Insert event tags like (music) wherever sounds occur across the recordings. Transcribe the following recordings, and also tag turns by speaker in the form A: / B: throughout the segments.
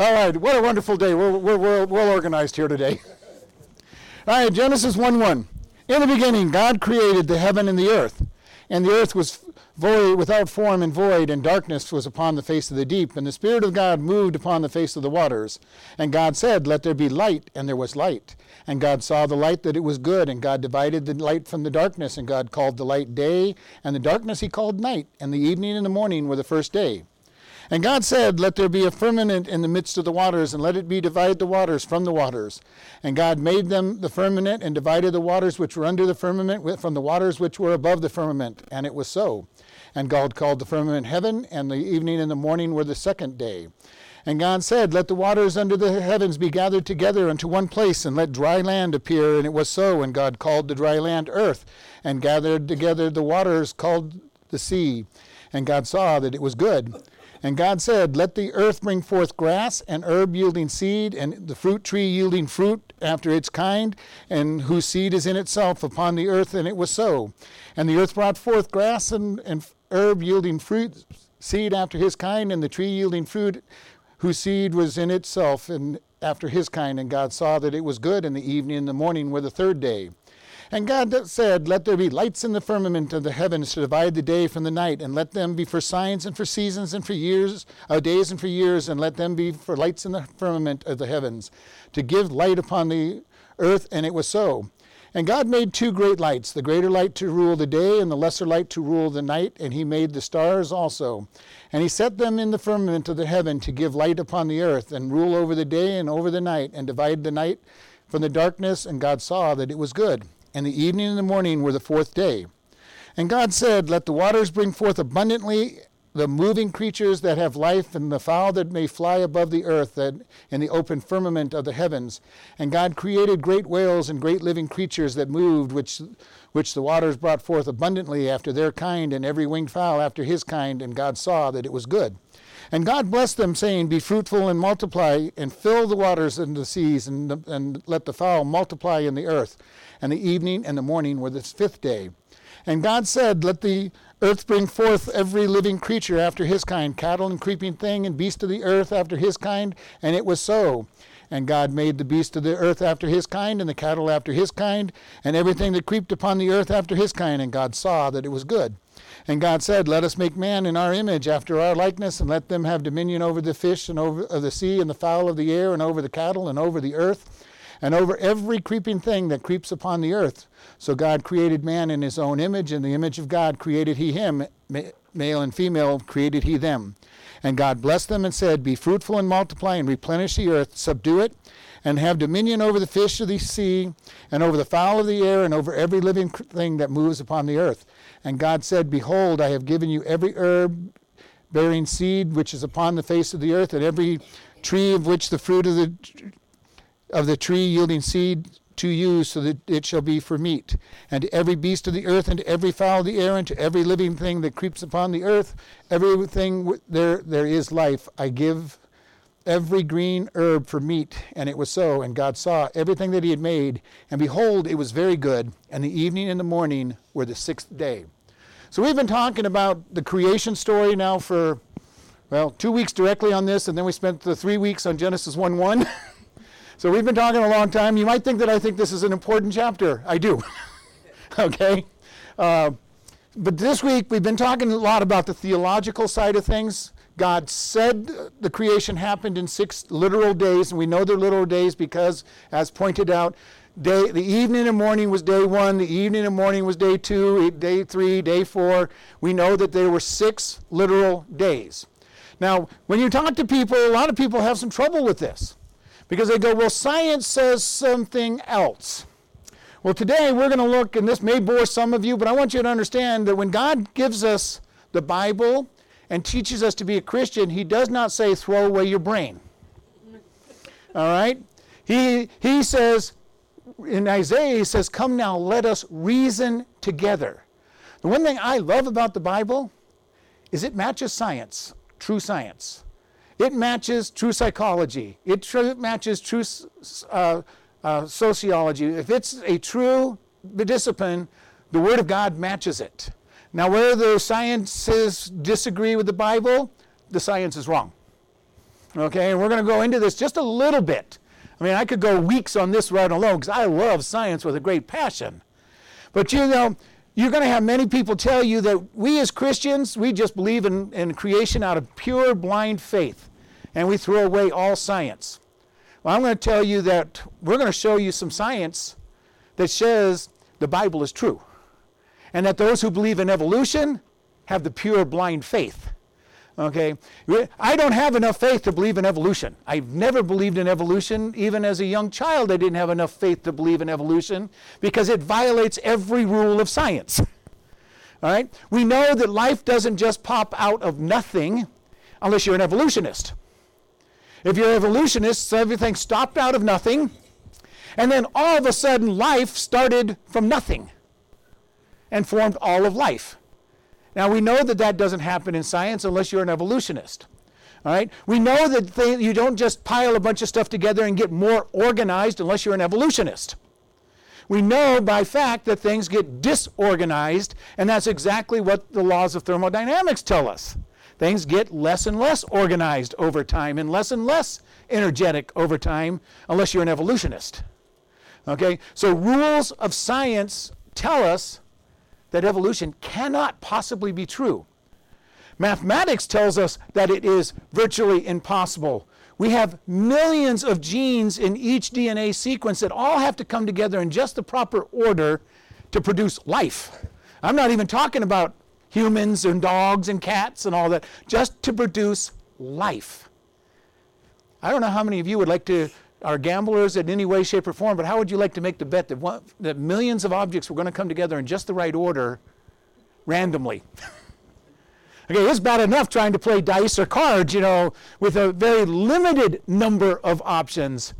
A: All right, what a wonderful day. We're, we're, we're well organized here today. All right, Genesis 1 1. In the beginning, God created the heaven and the earth, and the earth was void, without form and void, and darkness was upon the face of the deep, and the Spirit of God moved upon the face of the waters. And God said, Let there be light, and there was light. And God saw the light that it was good, and God divided the light from the darkness, and God called the light day, and the darkness he called night, and the evening and the morning were the first day. And God said, Let there be a firmament in the midst of the waters, and let it be divide the waters from the waters. And God made them the firmament, and divided the waters which were under the firmament from the waters which were above the firmament. And it was so. And God called the firmament heaven, and the evening and the morning were the second day. And God said, Let the waters under the heavens be gathered together unto one place, and let dry land appear. And it was so. And God called the dry land earth, and gathered together the waters called the sea. And God saw that it was good. And God said, Let the earth bring forth grass, and herb yielding seed, and the fruit tree yielding fruit after its kind, and whose seed is in itself upon the earth. And it was so. And the earth brought forth grass and, and herb yielding fruit, seed after his kind, and the tree yielding fruit, whose seed was in itself and after his kind. And God saw that it was good, and the evening and the morning were the third day. And God said, Let there be lights in the firmament of the heavens to divide the day from the night, and let them be for signs and for seasons and for years, uh, days and for years, and let them be for lights in the firmament of the heavens, to give light upon the earth. And it was so. And God made two great lights, the greater light to rule the day, and the lesser light to rule the night. And he made the stars also. And he set them in the firmament of the heaven to give light upon the earth, and rule over the day and over the night, and divide the night from the darkness. And God saw that it was good and the evening and the morning were the fourth day. And God said, Let the waters bring forth abundantly the moving creatures that have life, and the fowl that may fly above the earth, that in the open firmament of the heavens. And God created great whales and great living creatures that moved, which which the waters brought forth abundantly after their kind, and every winged fowl after his kind. And God saw that it was good. And God blessed them, saying, Be fruitful and multiply, and fill the waters and the seas, and, and let the fowl multiply in the earth. And the evening and the morning were the fifth day. And God said, Let the earth bring forth every living creature after his kind, cattle and creeping thing, and beast of the earth after his kind. And it was so. And God made the beast of the earth after his kind, and the cattle after his kind, and everything that creeped upon the earth after his kind. And God saw that it was good. And God said, Let us make man in our image, after our likeness, and let them have dominion over the fish and over the sea, and the fowl of the air, and over the cattle, and over the earth, and over every creeping thing that creeps upon the earth. So God created man in his own image, in the image of God created he him, male and female created he them. And God blessed them and said, Be fruitful and multiply, and replenish the earth, subdue it, and have dominion over the fish of the sea, and over the fowl of the air, and over every living thing that moves upon the earth. And God said, Behold, I have given you every herb bearing seed which is upon the face of the earth, and every tree of which the fruit of the of the tree yielding seed to you, so that it shall be for meat. And to every beast of the earth, and to every fowl of the air, and to every living thing that creeps upon the earth, everything there there is life, I give every green herb for meat. And it was so. And God saw everything that he had made, and behold, it was very good. And the evening and the morning were the sixth day. So we've been talking about the creation story now for, well, two weeks directly on this, and then we spent the three weeks on Genesis 1 1. (laughs) so we've been talking a long time. You might think that I think this is an important chapter. I do. (laughs) okay? Uh, but this week we've been talking a lot about the theological side of things. God said the creation happened in six literal days, and we know they're literal days because, as pointed out, day, the evening and morning was day one, the evening and morning was day two, day three, day four. We know that there were six literal days. Now, when you talk to people, a lot of people have some trouble with this because they go, well, science says something else. Well, today we're going to look, and this may bore some of you, but I want you to understand that when God gives us the Bible, and teaches us to be a Christian, he does not say throw away your brain. All right? He, he says, in Isaiah, he says, Come now, let us reason together. The one thing I love about the Bible is it matches science, true science. It matches true psychology. It tr- matches true uh, uh, sociology. If it's a true discipline, the Word of God matches it. Now, where the sciences disagree with the Bible, the science is wrong. Okay, and we're going to go into this just a little bit. I mean, I could go weeks on this right alone because I love science with a great passion. But you know, you're going to have many people tell you that we as Christians, we just believe in, in creation out of pure blind faith, and we throw away all science. Well, I'm going to tell you that we're going to show you some science that says the Bible is true, and that those who believe in evolution have the pure blind faith. Okay? I don't have enough faith to believe in evolution. I've never believed in evolution. Even as a young child, I didn't have enough faith to believe in evolution because it violates every rule of science. (laughs) All right? We know that life doesn't just pop out of nothing unless you're an evolutionist. If you're an evolutionist, so everything stopped out of nothing, and then all of a sudden life started from nothing and formed all of life. Now, we know that that doesn't happen in science unless you're an evolutionist. All right? We know that they, you don't just pile a bunch of stuff together and get more organized unless you're an evolutionist. We know by fact that things get disorganized, and that's exactly what the laws of thermodynamics tell us. Things get less and less organized over time and less and less energetic over time unless you're an evolutionist. Okay? So, rules of science tell us that evolution cannot possibly be true. Mathematics tells us that it is virtually impossible. We have millions of genes in each DNA sequence that all have to come together in just the proper order to produce life. I'm not even talking about humans and dogs and cats and all that, just to produce life. I don't know how many of you would like to are gamblers in any way, shape, or form, but how would you like to make the bet that, one, that millions of objects were going to come together in just the right order randomly? (laughs) okay, it's bad enough trying to play dice or cards, you know, with a very limited number of options.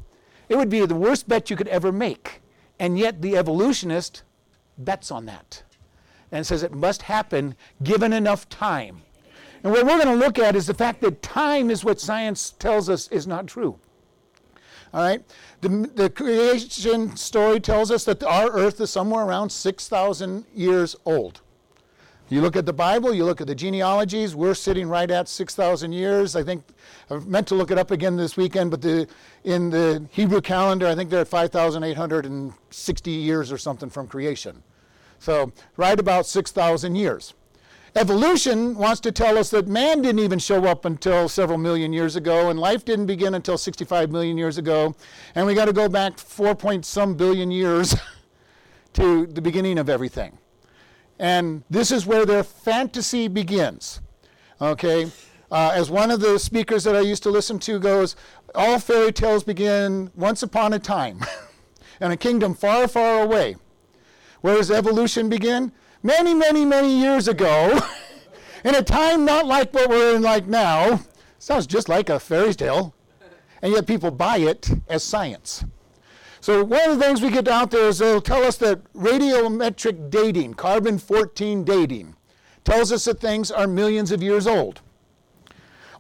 A: It would be the worst bet you could ever make. And yet the evolutionist bets on that and says it must happen given enough time. And what we're going to look at is the fact that time is what science tells us is not true. All right? The, the creation story tells us that our earth is somewhere around 6,000 years old. You look at the Bible, you look at the genealogies, we're sitting right at 6,000 years. I think I meant to look it up again this weekend, but the, in the Hebrew calendar, I think they're at 5,860 years or something from creation. So, right about 6,000 years. Evolution wants to tell us that man didn't even show up until several million years ago, and life didn't begin until 65 million years ago, and we got to go back four point some billion years (laughs) to the beginning of everything. And this is where their fantasy begins. Okay? Uh, as one of the speakers that I used to listen to goes, all fairy tales begin once upon a time (laughs) in a kingdom far, far away. Where does evolution begin? Many, many, many years ago, (laughs) in a time not like what we're in like now. Sounds just like a fairy tale. And yet people buy it as science. So one of the things we get out there is they'll tell us that radiometric dating, carbon 14 dating, tells us that things are millions of years old.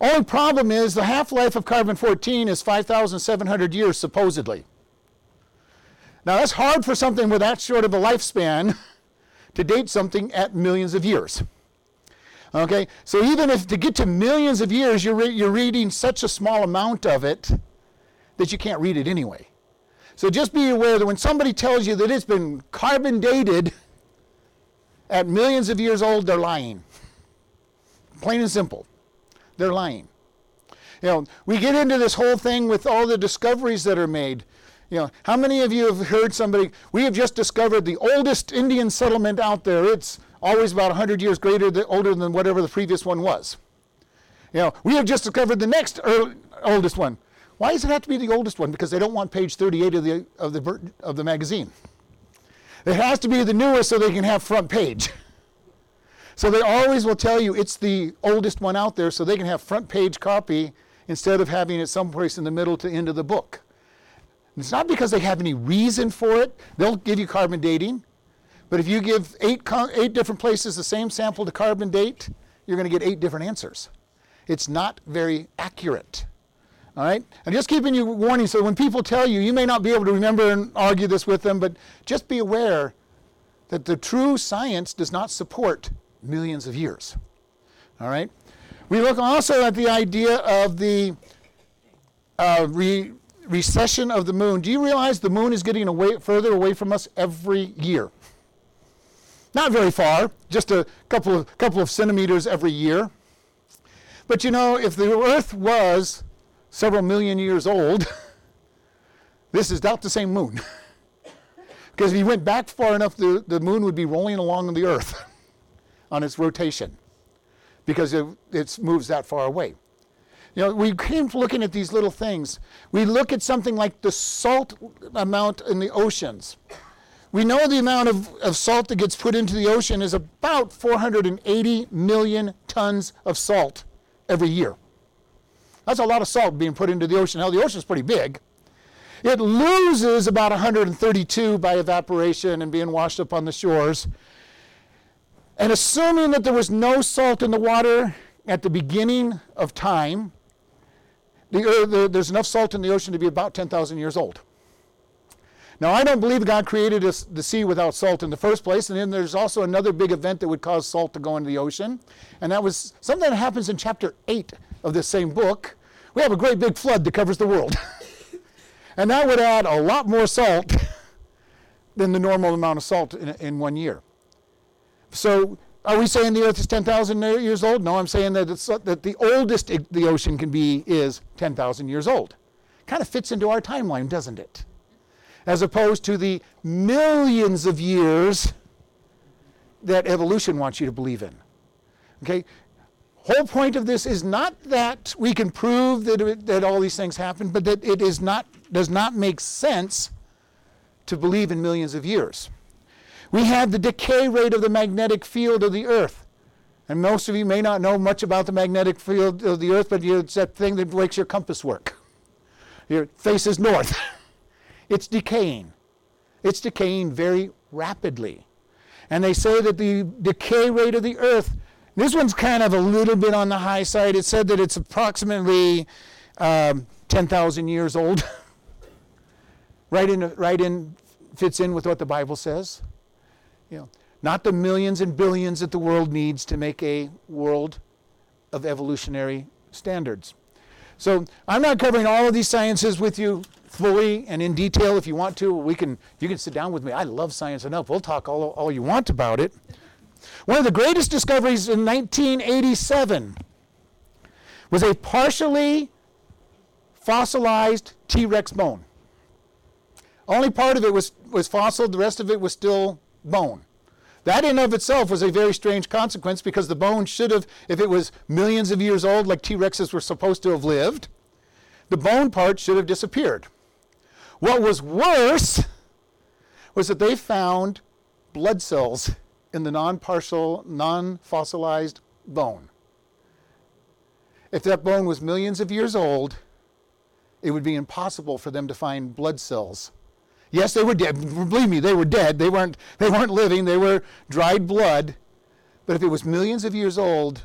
A: Only problem is the half-life of carbon 14 is 5,700 years supposedly. Now that's hard for something with that short of a lifespan (laughs) to date something at millions of years. Okay, so even if to get to millions of years, you're, re- you're reading such a small amount of it that you can't read it anyway. So just be aware that when somebody tells you that it's been carbon dated at millions of years old, they're lying. Plain and simple. They're lying. You know, we get into this whole thing with all the discoveries that are made. You know, how many of you have heard somebody, we have just discovered the oldest Indian settlement out there. It's always about 100 years greater, than, older than whatever the previous one was. You know, we have just discovered the next early, oldest one. Why does it have to be the oldest one? Because they don't want page 38 of the, of the, of the magazine. It has to be the newest so they can have front page. (laughs) So they always will tell you it's the oldest one out there so they can have front page copy instead of having it someplace in the middle to end of the book. It's not because they have any reason for it. They'll give you carbon dating. But if you give eight, eight different places the same sample to carbon date, you're going to get eight different answers. It's not very accurate. All right? I'm just keeping you warning so when people tell you, you may not be able to remember and argue this with them, but just be aware that the true science does not support millions of years. All right? We look also at the idea of the uh, re- recession of the moon. Do you realize the moon is getting away, further away from us every year? Not very far, just a couple of, couple of centimeters every year. But you know, if the Earth was several million years old, (laughs) this is not the same moon. (laughs) because if you went back far enough, the, the moon would be rolling along the Earth (laughs) on its rotation because it, it moves that far away. You know, we keep looking at these little things. We look at something like the salt amount in the oceans. We know the amount of, of salt that gets put into the ocean is about 480 million tons of salt every year. That's a lot of salt being put into the ocean. Now, the ocean's pretty big. It loses about 132 by evaporation and being washed up on the shores. And assuming that there was no salt in the water at the beginning of time, the, the, there's enough salt in the ocean to be about 10,000 years old. Now, I don't believe God created the sea without salt in the first place. And then there's also another big event that would cause salt to go into the ocean. And that was something that happens in chapter 8 of this same book. We have a great big flood that covers the world. (laughs) and that would add a lot more salt (laughs) than the normal amount of salt in, in one year. So, are we saying the earth is 10,000 years old? No, I'm saying that, that the oldest the ocean can be is 10,000 years old. Kind of fits into our timeline, doesn't it? as opposed to the millions of years that evolution wants you to believe in. Okay? Whole point of this is not that we can prove that, it, that all these things happen, but that it is not, does not make sense to believe in millions of years. We have the decay rate of the magnetic field of the Earth. And most of you may not know much about the magnetic field of the Earth, but it's that thing that makes your compass work. Your face is north. (laughs) It's decaying. It's decaying very rapidly. And they say that the decay rate of the earth, this one's kind of a little bit on the high side. It said that it's approximately um, 10,000 years old. (laughs) right in, right in, fits in with what the Bible says. You know, not the millions and billions that the world needs to make a world of evolutionary standards. So I'm not covering all of these sciences with you fully and in detail if you want to. We can, you can sit down with me. I love science enough. We'll talk all, all you want about it. One of the greatest discoveries in 1987 was a partially fossilized T Rex bone. Only part of it was, was fossil, the rest of it was still bone. That in of itself was a very strange consequence because the bone should have, if it was millions of years old like T Rexes were supposed to have lived, the bone part should have disappeared. What was worse was that they found blood cells in the non-partial, non-fossilized bone. If that bone was millions of years old, it would be impossible for them to find blood cells. Yes, they were dead. Believe me, they were dead. They weren't, they weren't living. They were dried blood. But if it was millions of years old,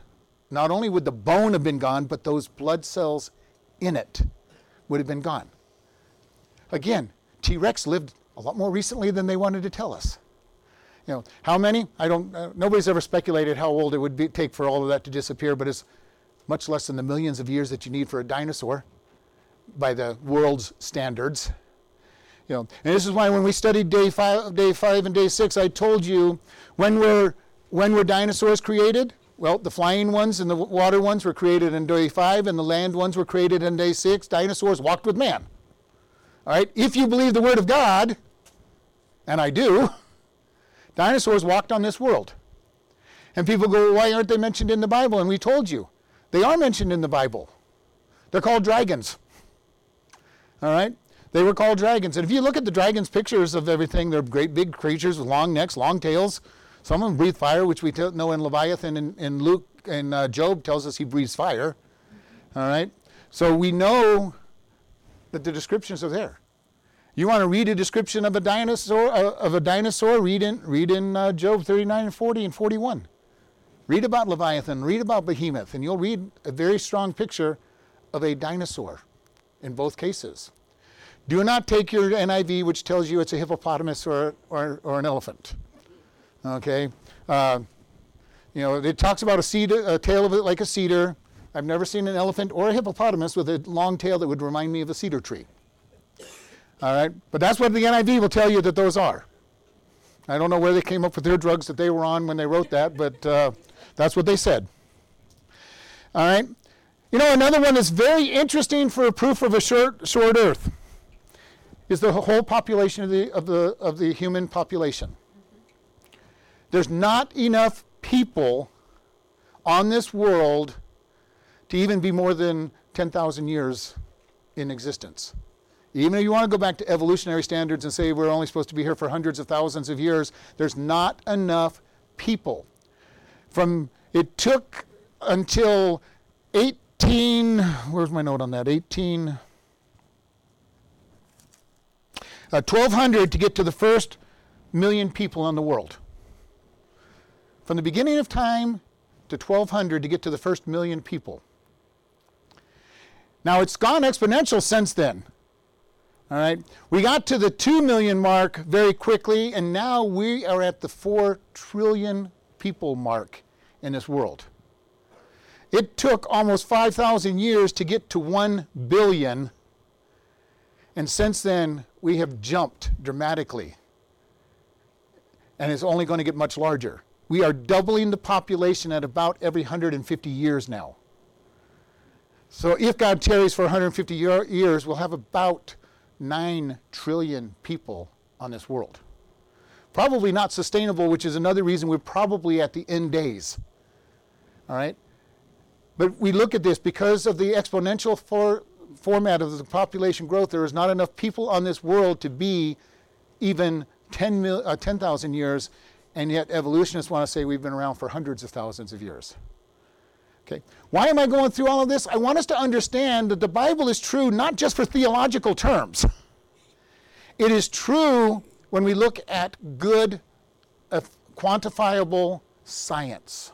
A: not only would the bone have been gone, but those blood cells in it would have been gone. Again, T Rex lived a lot more recently than they wanted to tell us. You know, how many? I don't. Uh, nobody's ever speculated how old it would be, take for all of that to disappear, but it's much less than the millions of years that you need for a dinosaur, by the world's standards. You know, and this is why when we studied day five, day five and day six, I told you when were when were dinosaurs created? Well, the flying ones and the water ones were created in day five, and the land ones were created in day six. Dinosaurs walked with man. All right, if you believe the Word of God, and I do, (laughs) dinosaurs walked on this world. And people go, why aren't they mentioned in the Bible? And we told you, they are mentioned in the Bible. They're called dragons. All right? They were called dragons. And if you look at the dragons' pictures of everything, they're great big creatures with long necks, long tails. Some of them breathe fire, which we know in Leviathan and in Luke and uh, Job tells us he breathes fire. All right? So we know that the descriptions are there. You want to read a description of a dinosaur? Uh, of a dinosaur? Read in read in uh, Job 39 and 40 and 41. Read about Leviathan. Read about Behemoth, and you'll read a very strong picture of a dinosaur in both cases. Do not take your NIV, which tells you it's a hippopotamus or or, or an elephant. Okay. Uh, you know, it talks about a cedar, a tail of it like a cedar, I've never seen an elephant or a hippopotamus with a long tail that would remind me of a cedar tree. All right, but that's what the NIV will tell you that those are. I don't know where they came up with their drugs that they were on when they wrote that, but uh, that's what they said. All right. You know, another one that's very interesting for a proof of a short, short Earth is the whole population of the, of the, of the human population. There's not enough people on this world to even be more than 10,000 years in existence. Even if you want to go back to evolutionary standards and say we're only supposed to be here for hundreds of thousands of years, there's not enough people. From it took until 18 where's my note on that? 18 uh, 1200 to get to the first million people in the world. From the beginning of time to 1200 to get to the first million people. Now it's gone exponential since then. All right. We got to the 2 million mark very quickly, and now we are at the 4 trillion people mark in this world. It took almost 5,000 years to get to 1 billion, and since then we have jumped dramatically. And it's only going to get much larger. We are doubling the population at about every 150 years now. So if God tarries for 150 year, years, we'll have about 9 trillion people on this world. Probably not sustainable, which is another reason we're probably at the end days. All right? But we look at this because of the exponential for, format of the population growth, there is not enough people on this world to be even 10,000 uh, 10, years, and yet evolutionists want to say we've been around for hundreds of thousands of years. Okay. Why am I going through all of this? I want us to understand that the Bible is true not just for theological terms. It is true when we look at good, uh, quantifiable science.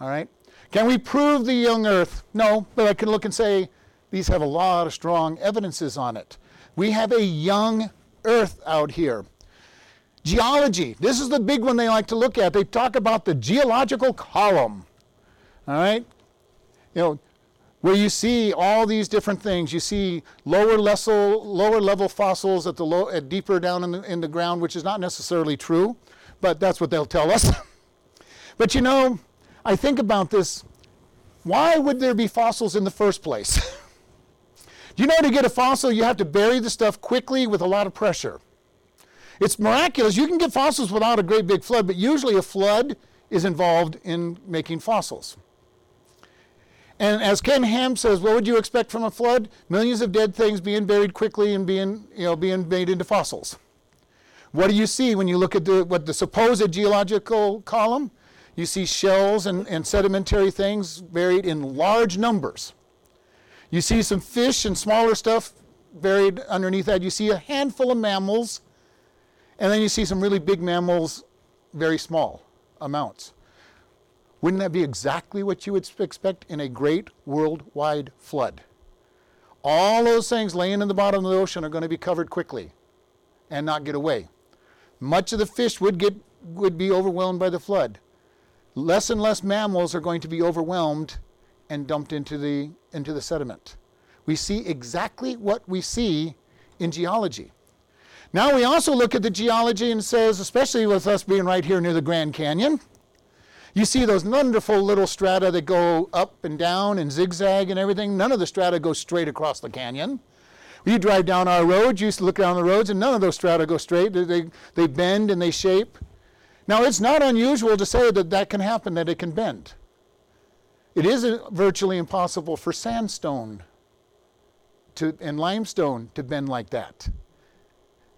A: All right? Can we prove the young earth? No, but I can look and say these have a lot of strong evidences on it. We have a young earth out here. Geology, this is the big one they like to look at. They talk about the geological column. All right? You know, where you see all these different things. You see lower level, lower level fossils at the low, at deeper down in the, in the ground, which is not necessarily true, but that's what they'll tell us. (laughs) but you know, I think about this. Why would there be fossils in the first place? (laughs) You know to get a fossil, you have to bury the stuff quickly with a lot of pressure? It's miraculous. You can get fossils without a great big flood, but usually a flood is involved in making fossils. And as Ken Ham says, what would you expect from a flood? Millions of dead things being buried quickly and being, you know, being made into fossils. What do you see when you look at the, what the supposed geological column? You see shells and, and sedimentary things buried in large numbers. You see some fish and smaller stuff buried underneath that. You see a handful of mammals, and then you see some really big mammals, very small amounts. Wouldn't that be exactly what you would expect in a great worldwide flood? All those things laying in the bottom of the ocean are going to be covered quickly and not get away. Much of the fish would get would be overwhelmed by the flood. Less and less mammals are going to be overwhelmed and dumped into the into the sediment. We see exactly what we see in geology. Now we also look at the geology and says, especially with us being right here near the Grand Canyon, you see those wonderful little strata that go up and down and zigzag and everything. None of the strata go straight across the canyon. You drive down our roads, you look down the roads, and none of those strata go straight. They, they bend and they shape. Now, it's not unusual to say that that can happen, that it can bend. It is virtually impossible for sandstone to, and limestone to bend like that,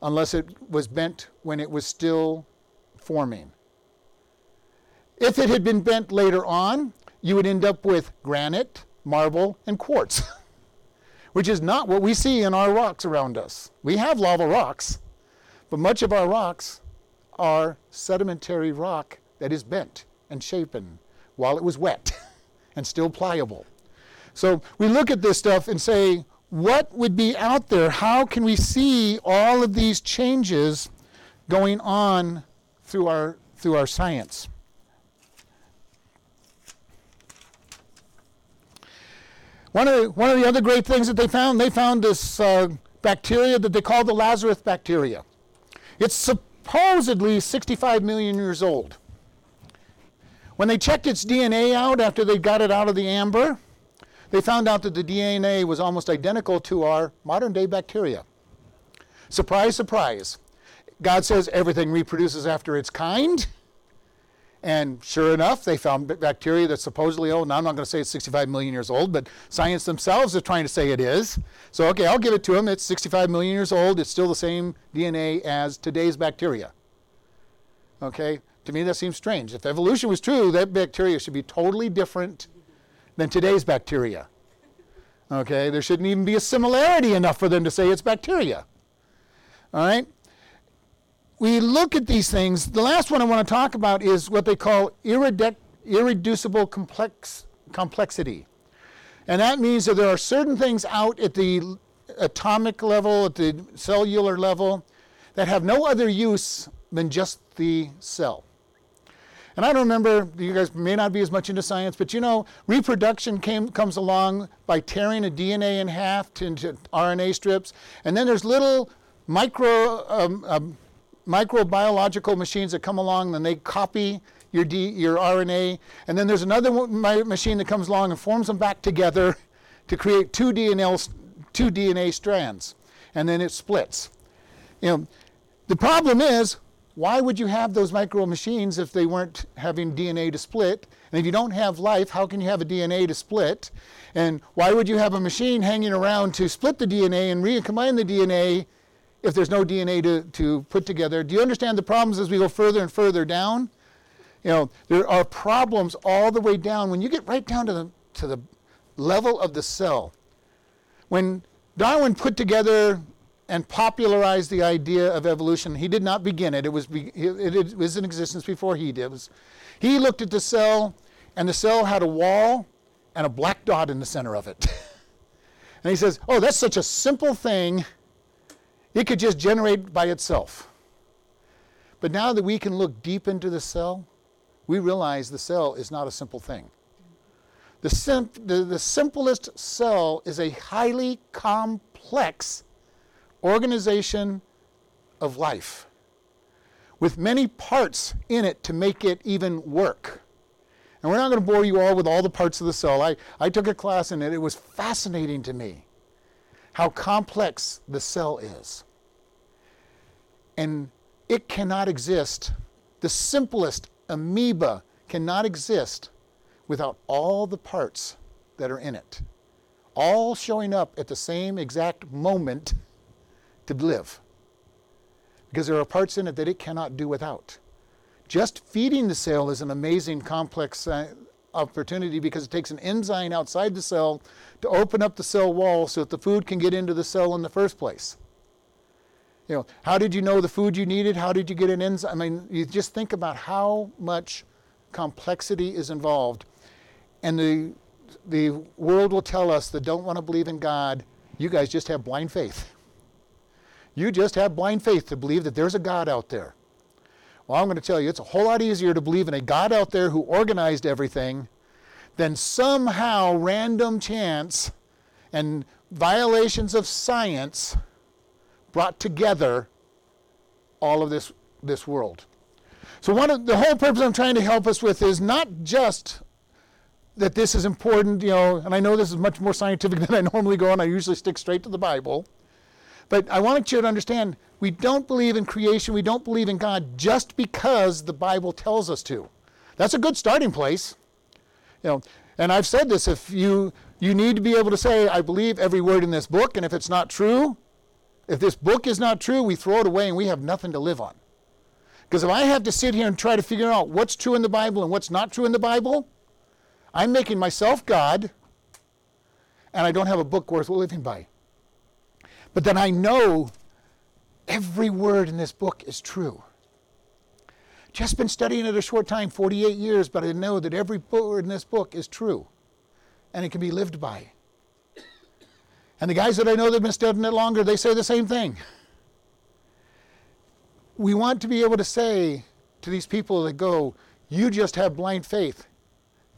A: unless it was bent when it was still forming. If it had been bent later on, you would end up with granite, marble, and quartz, (laughs) which is not what we see in our rocks around us. We have lava rocks, but much of our rocks are sedimentary rock that is bent and shapen while it was wet (laughs) and still pliable. So we look at this stuff and say, what would be out there? How can we see all of these changes going on through our, through our science? One of, the, one of the other great things that they found, they found this uh, bacteria that they call the Lazarus bacteria. It's supposedly 65 million years old. When they checked its DNA out after they got it out of the amber, they found out that the DNA was almost identical to our modern day bacteria. Surprise, surprise. God says everything reproduces after its kind. And sure enough, they found bacteria that's supposedly old. Now, I'm not going to say it's 65 million years old, but science themselves is trying to say it is. So, okay, I'll give it to them. It's 65 million years old. It's still the same DNA as today's bacteria. Okay? To me, that seems strange. If evolution was true, that bacteria should be totally different than today's bacteria. Okay? There shouldn't even be a similarity enough for them to say it's bacteria. All right? we look at these things, the last one I want to talk about is what they call irreducible complex, complexity. And that means that there are certain things out at the atomic level, at the cellular level, that have no other use than just the cell. And I don't remember, you guys may not be as much into science, but you know, reproduction came, comes along by tearing a DNA in half to, into RNA strips. And then there's little micro um, um, microbiological machines that come along and they copy your, D, your RNA. And then there's another machine that comes along and forms them back together to create two DNA, two DNA strands. And then it splits. You know, the problem is, why would you have those micro machines if they weren't having DNA to split? And if you don't have life, how can you have a DNA to split? And why would you have a machine hanging around to split the DNA and recombine the DNA if there's no DNA to, to put together. Do you understand the problems as we go further and further down? You know, there are problems all the way down. When you get right down to the, to the level of the cell, when Darwin put together and popularized the idea of evolution, he did not begin it. It was, it was in existence before he did. Was, he looked at the cell, and the cell had a wall and a black dot in the center of it. (laughs) and he says, Oh, that's such a simple thing it could just generate by itself. But now that we can look deep into the cell, we realize the cell is not a simple thing. The, sim- the, the simplest cell is a highly complex organization of life with many parts in it to make it even work. And we're not going to bore you all with all the parts of the cell. I, I took a class in it, it was fascinating to me how complex the cell is. And it cannot exist. The simplest amoeba cannot exist without all the parts that are in it, all showing up at the same exact moment to live. Because there are parts in it that it cannot do without. Just feeding the cell is an amazing, complex uh, opportunity because it takes an enzyme outside the cell to open up the cell wall so that the food can get into the cell in the first place. You know, how did you know the food you needed? How did you get an enzyme? I mean, you just think about how much complexity is involved. And the, the world will tell us that don't want to believe in God, you guys just have blind faith. (laughs) You just have blind faith to believe that there's a God out there. Well, I'm going to tell you, it's a whole lot easier to believe in a God out there who organized everything than somehow random chance and violations of science brought together all of this, this world. So one of the whole purpose I'm trying to help us with is not just that this is important, you know, and I know this is much more scientific (laughs) than I normally go, and I usually stick straight to the Bible. But I want you to understand we don't believe in creation, we don't believe in God just because the Bible tells us to. That's a good starting place. You know, and I've said this if you you need to be able to say I believe every word in this book and if it's not true, if this book is not true, we throw it away and we have nothing to live on. Because if I have to sit here and try to figure out what's true in the Bible and what's not true in the Bible, I'm making myself God and I don't have a book worth living by. But then I know every word in this book is true. Just been studying it a short time, 48 years, but I know that every word in this book is true and it can be lived by. And the guys that I know that have been studying it longer, they say the same thing. We want to be able to say to these people that go, You just have blind faith.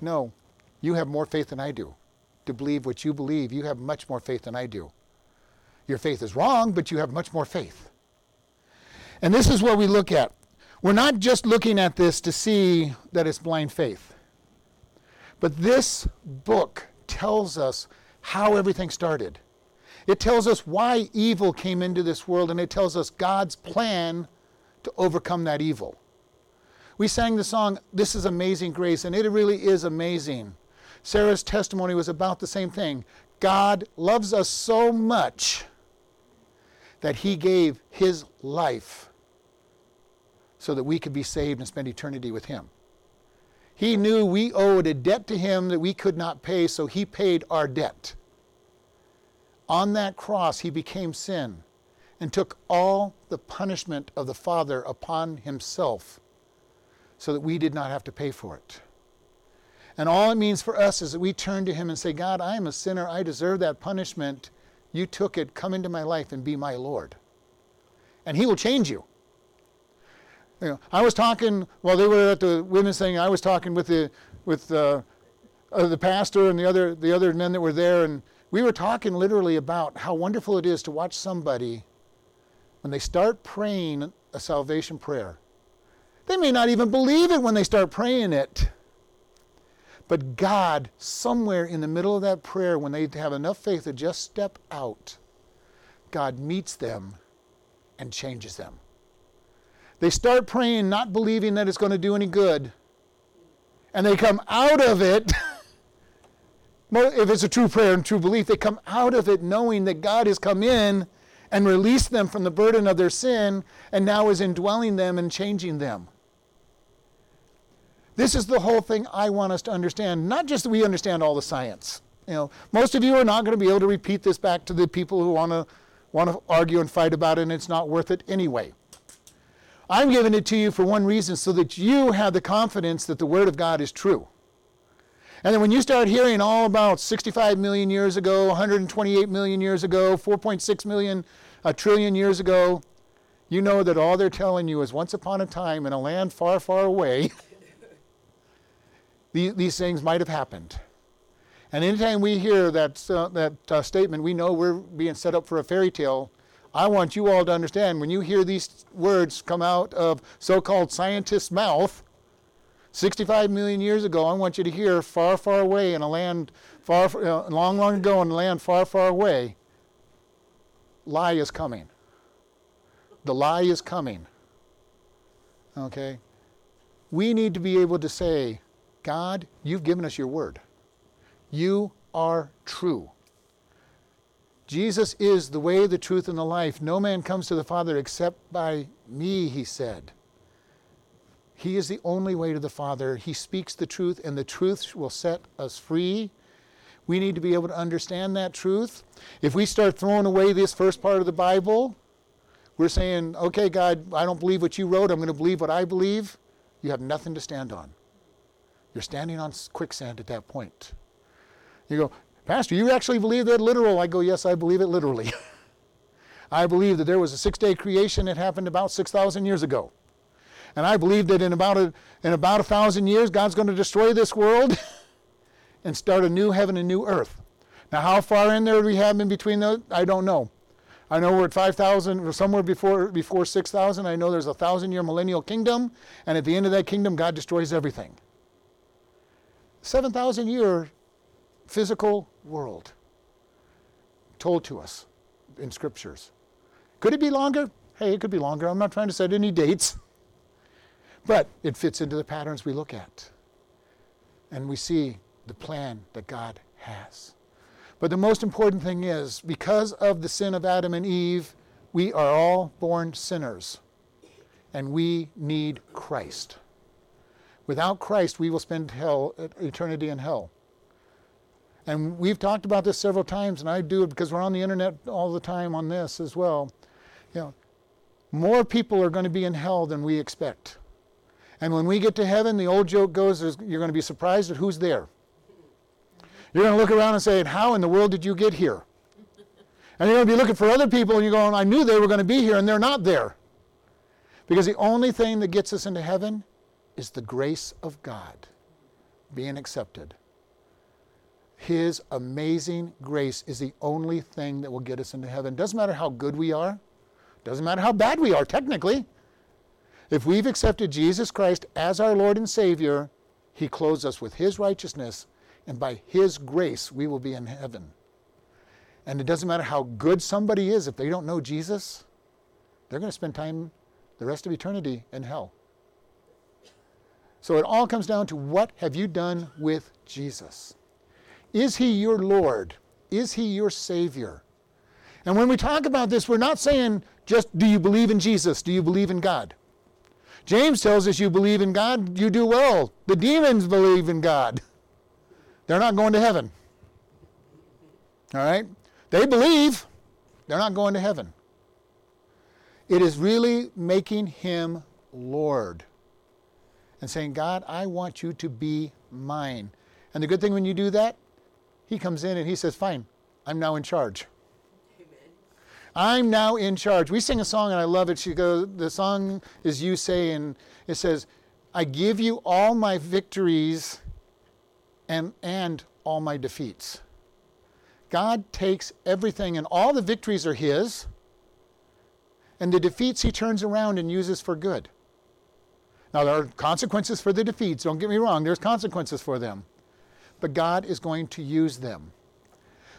A: No, you have more faith than I do. to believe what you believe, you have much more faith than I do. Your faith is wrong, but you have much more faith. And this is what we look at. We're not just looking at this to see that it's blind faith, but this book tells us how everything started. It tells us why evil came into this world, and it tells us God's plan to overcome that evil. We sang the song, This is Amazing Grace, and it really is amazing. Sarah's testimony was about the same thing. God loves us so much that he gave his life so that we could be saved and spend eternity with him. He knew we owed a debt to him that we could not pay, so he paid our debt. On that cross, he became sin and took all the punishment of the Father upon himself so that we did not have to pay for it. And all it means for us is that we turn to him and say, God, I am a sinner. I deserve that punishment. You took it. Come into my life and be my Lord. And he will change you. you know, I was talking while they were at the women's thing. I was talking with the with uh, uh, the pastor and the other the other men that were there, and we were talking literally about how wonderful it is to watch somebody when they start praying a salvation prayer. They may not even believe it when they start praying it. But God, somewhere in the middle of that prayer, when they have enough faith to just step out, God meets them and changes them. They start praying, not believing that it's going to do any good. And they come out of it. (laughs) if it's a true prayer and true belief, they come out of it knowing that God has come in and released them from the burden of their sin and now is indwelling them and changing them. This is the whole thing I want us to understand, not just that we understand all the science. You know, most of you are not going to be able to repeat this back to the people who want to want to argue and fight about it, and it's not worth it anyway. I'm giving it to you for one reason, so that you have the confidence that the Word of God is true. And then when you start hearing all about 65 million years ago, 128 million years ago, 4.6 million, a trillion years ago, you know that all they're telling you is once upon a time in a land far, far away. (laughs) these, these things might have happened. And anytime we hear that, uh, that uh, statement, we know we're being set up for a fairy tale. I want you all to understand when you hear these words come out of so called scientists' mouth, 65 million years ago, I want you to hear far, far away in a land far, uh, long, long ago in a land far, far away, lie is coming. The lie is coming. Okay? We need to be able to say, God, you've given us your word. You are true. Jesus is the way, the truth, and the life. No man comes to the Father except by me, he said. He is the only way to the Father. He speaks the truth, and the truth will set us free. We need to be able to understand that truth. If we start throwing away this first part of the Bible, we're saying, okay, God, I don't believe what you wrote. I'm going to believe what I believe. You have nothing to stand on. You're standing on quicksand at that point. You go, Pastor, you actually believe that literal? I go, Yes, I believe it literally. (laughs) I believe that there was a six day creation that happened about 6,000 years ago. And I believe that in about a, in about a thousand years, God's going to destroy this world (laughs) and start a new heaven and new earth. Now, how far in there we have in between those, I don't know. I know we're at 5,000 or somewhere before, before 6,000. I know there's a thousand year millennial kingdom. And at the end of that kingdom, God destroys everything. 7,000 year physical world told to us in scriptures. Could it be longer? Hey, it could be longer. I'm not trying to set any dates. But it fits into the patterns we look at. And we see the plan that God has. But the most important thing is because of the sin of Adam and Eve, we are all born sinners. And we need Christ. Without Christ, we will spend hell, uh, eternity in hell. And we've talked about this several times, and I do it because we're on the internet all the time on this as well. You know, more people are going to be in hell than we expect. And when we get to heaven, the old joke goes, you're going to be surprised at who's there. You're going to look around and say, How in the world did you get here? And you're going to be looking for other people, and you're going, I knew they were going to be here, and they're not there. Because the only thing that gets us into heaven is the grace of God being accepted. His amazing grace is the only thing that will get us into heaven. Doesn't matter how good we are, doesn't matter how bad we are, technically. If we've accepted Jesus Christ as our Lord and Savior, He clothes us with His righteousness, and by His grace, we will be in heaven. And it doesn't matter how good somebody is, if they don't know Jesus, they're going to spend time the rest of eternity in hell. So it all comes down to what have you done with Jesus? Is he your Lord? Is he your Savior? And when we talk about this, we're not saying just do you believe in Jesus? Do you believe in God? James tells us you believe in God, you do well. The demons believe in God. They're not going to heaven. All right? They believe, they're not going to heaven. It is really making him Lord and saying, God, I want you to be mine. And the good thing when you do that, he comes in and he says, Fine, I'm now in charge. Amen. I'm now in charge. We sing a song and I love it. She goes, the song is You Say, and it says, I give you all my victories and, and all my defeats. God takes everything, and all the victories are His, and the defeats He turns around and uses for good. Now, there are consequences for the defeats. Don't get me wrong, there's consequences for them. But God is going to use them.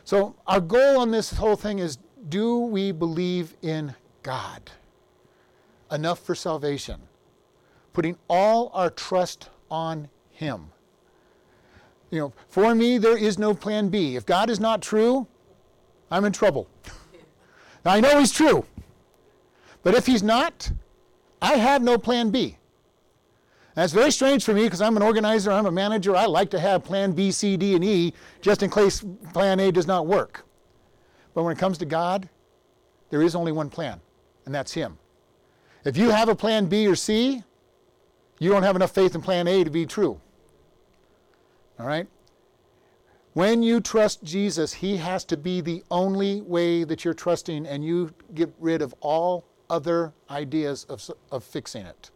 A: So, our goal on this whole thing is do we believe in God enough for salvation? Putting all our trust on Him. You know, for me, there is no plan B. If God is not true, I'm in trouble. now, (laughs) I know He's true. But if He's not, I have no plan B. That's very strange for me because I'm an organizer, I'm a manager. I like to have plan B, C, D, and E just in case plan A does not work. But when it comes to God, there is only one plan, and that's Him. If you have a plan B or C, you don't have enough faith in plan A to be true. All right? When you trust Jesus, He has to be the only way that you're trusting, and you get rid of all other ideas of, of fixing it.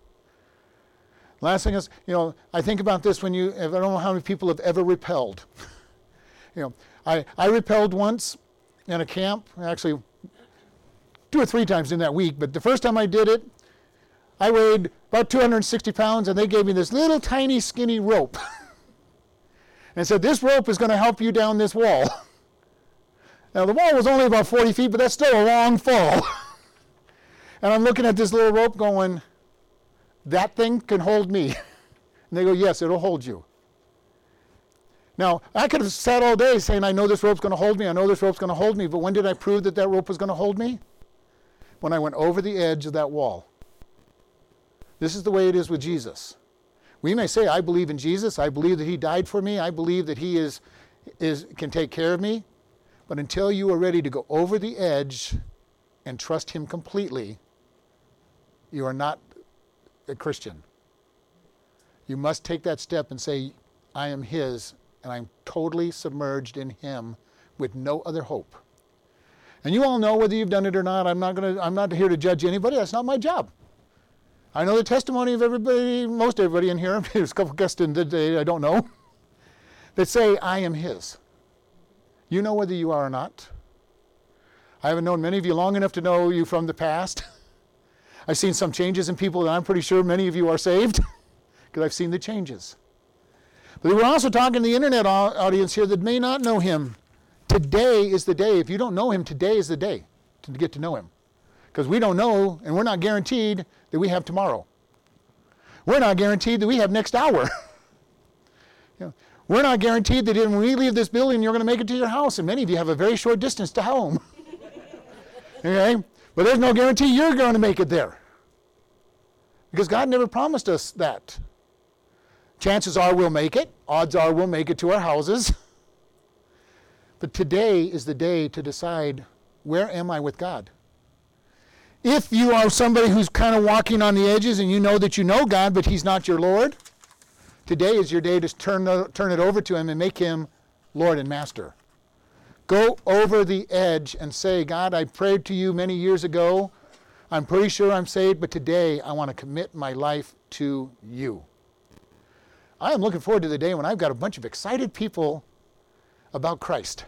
A: Last thing is, you know, I think about this when you, I don't know how many people have ever rappelled. (laughs) you know, I, I rappelled once in a camp, actually two or three times in that week, but the first time I did it, I weighed about 260 pounds and they gave me this little tiny skinny rope. (laughs) and said, This rope is going to help you down this wall. (laughs) now, the wall was only about 40 feet, but that's still a long fall. and I'm looking at this little rope going, that thing can hold me. (laughs) And they go, Yes, it'll hold you. Now, I could have sat all day saying, I know this rope's going to hold me, I know this rope's going to hold me, but when did I prove that that rope was going to hold me? When I went over the edge of that wall. This is the way it is with Jesus. We may say, I believe in Jesus, I believe that He died for me, I believe that He is, is, can take care of me, but until you are ready to go over the edge and trust Him completely, you are not a Christian. You must take that step and say, I am His, and I'm totally submerged in Him with no other hope. And you all know whether you've done it or not. I'm not to. I'm not here to judge anybody. That's not my job. I know the testimony of everybody, most everybody in here. (laughs) There's a couple guests in today I don't know (laughs) that say, "I am His." You know whether you are or not. I haven't known many of you long enough to know you from the past. (laughs) I've seen some changes in people, and I'm pretty sure many of you are saved (laughs) because I've seen the changes. But we're also talking to the internet audience here that may not know him. Today is the day. If you don't know him, today is the day to get to know him. Because we don't know, and we're not guaranteed that we have tomorrow. We're not guaranteed that we have next hour. (laughs) you know, we're not guaranteed that when we leave this building, you're going to make it to your house. And many of you have a very short distance to home. (laughs) okay? But there's no guarantee you're going to make it there. Because God never promised us that. Chances are we'll make it. Odds are we'll make it to our houses. (laughs) But today is the day to decide where am I with God? If you are somebody who's kind of walking on the edges and you know that you know God, but He's not your Lord, today is your day to turn, turn it over to Him and make Him Lord and Master. Go over the edge and say, God, I prayed to you many years ago. I'm pretty sure I'm saved, but today I want to commit my life to you. I am looking forward to the day when I've got a bunch of excited people about Christ.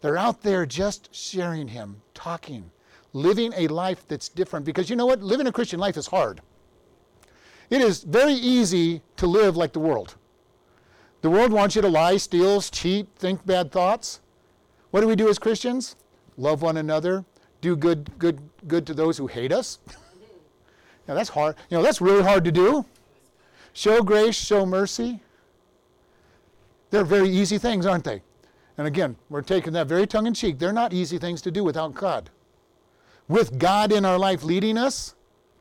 A: They're out there just sharing Him, talking, living a life that's different. Because you know what? Living a Christian life is hard. It is very easy to live like the world. The world wants you to lie, steal, cheat, think bad thoughts. What do we do as Christians? Love one another, do good, good, good to those who hate us. now that's hard. You know, that's really hard to do. Show grace, show mercy. They're very easy things, aren't they? And again, we're taking that very tongue in cheek. They're not easy things to do without God. With God in our life leading us,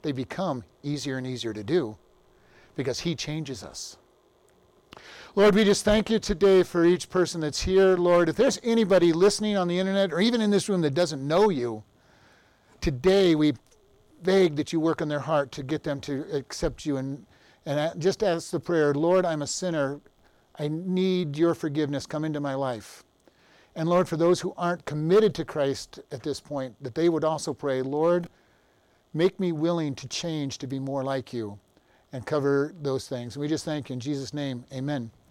A: they become easier and easier to do because He changes us. Lord, we just thank you today for each person that's here. Lord, if there's anybody listening on the internet or even in this room that doesn't know you, today we beg that you work in their heart to get them to accept you and, and just ask the prayer, Lord, I'm a sinner. I need your forgiveness. Come into my life. And Lord, for those who aren't committed to Christ at this point, that they would also pray, Lord, make me willing to change to be more like you and cover those things. And we just thank you in Jesus' name. Amen.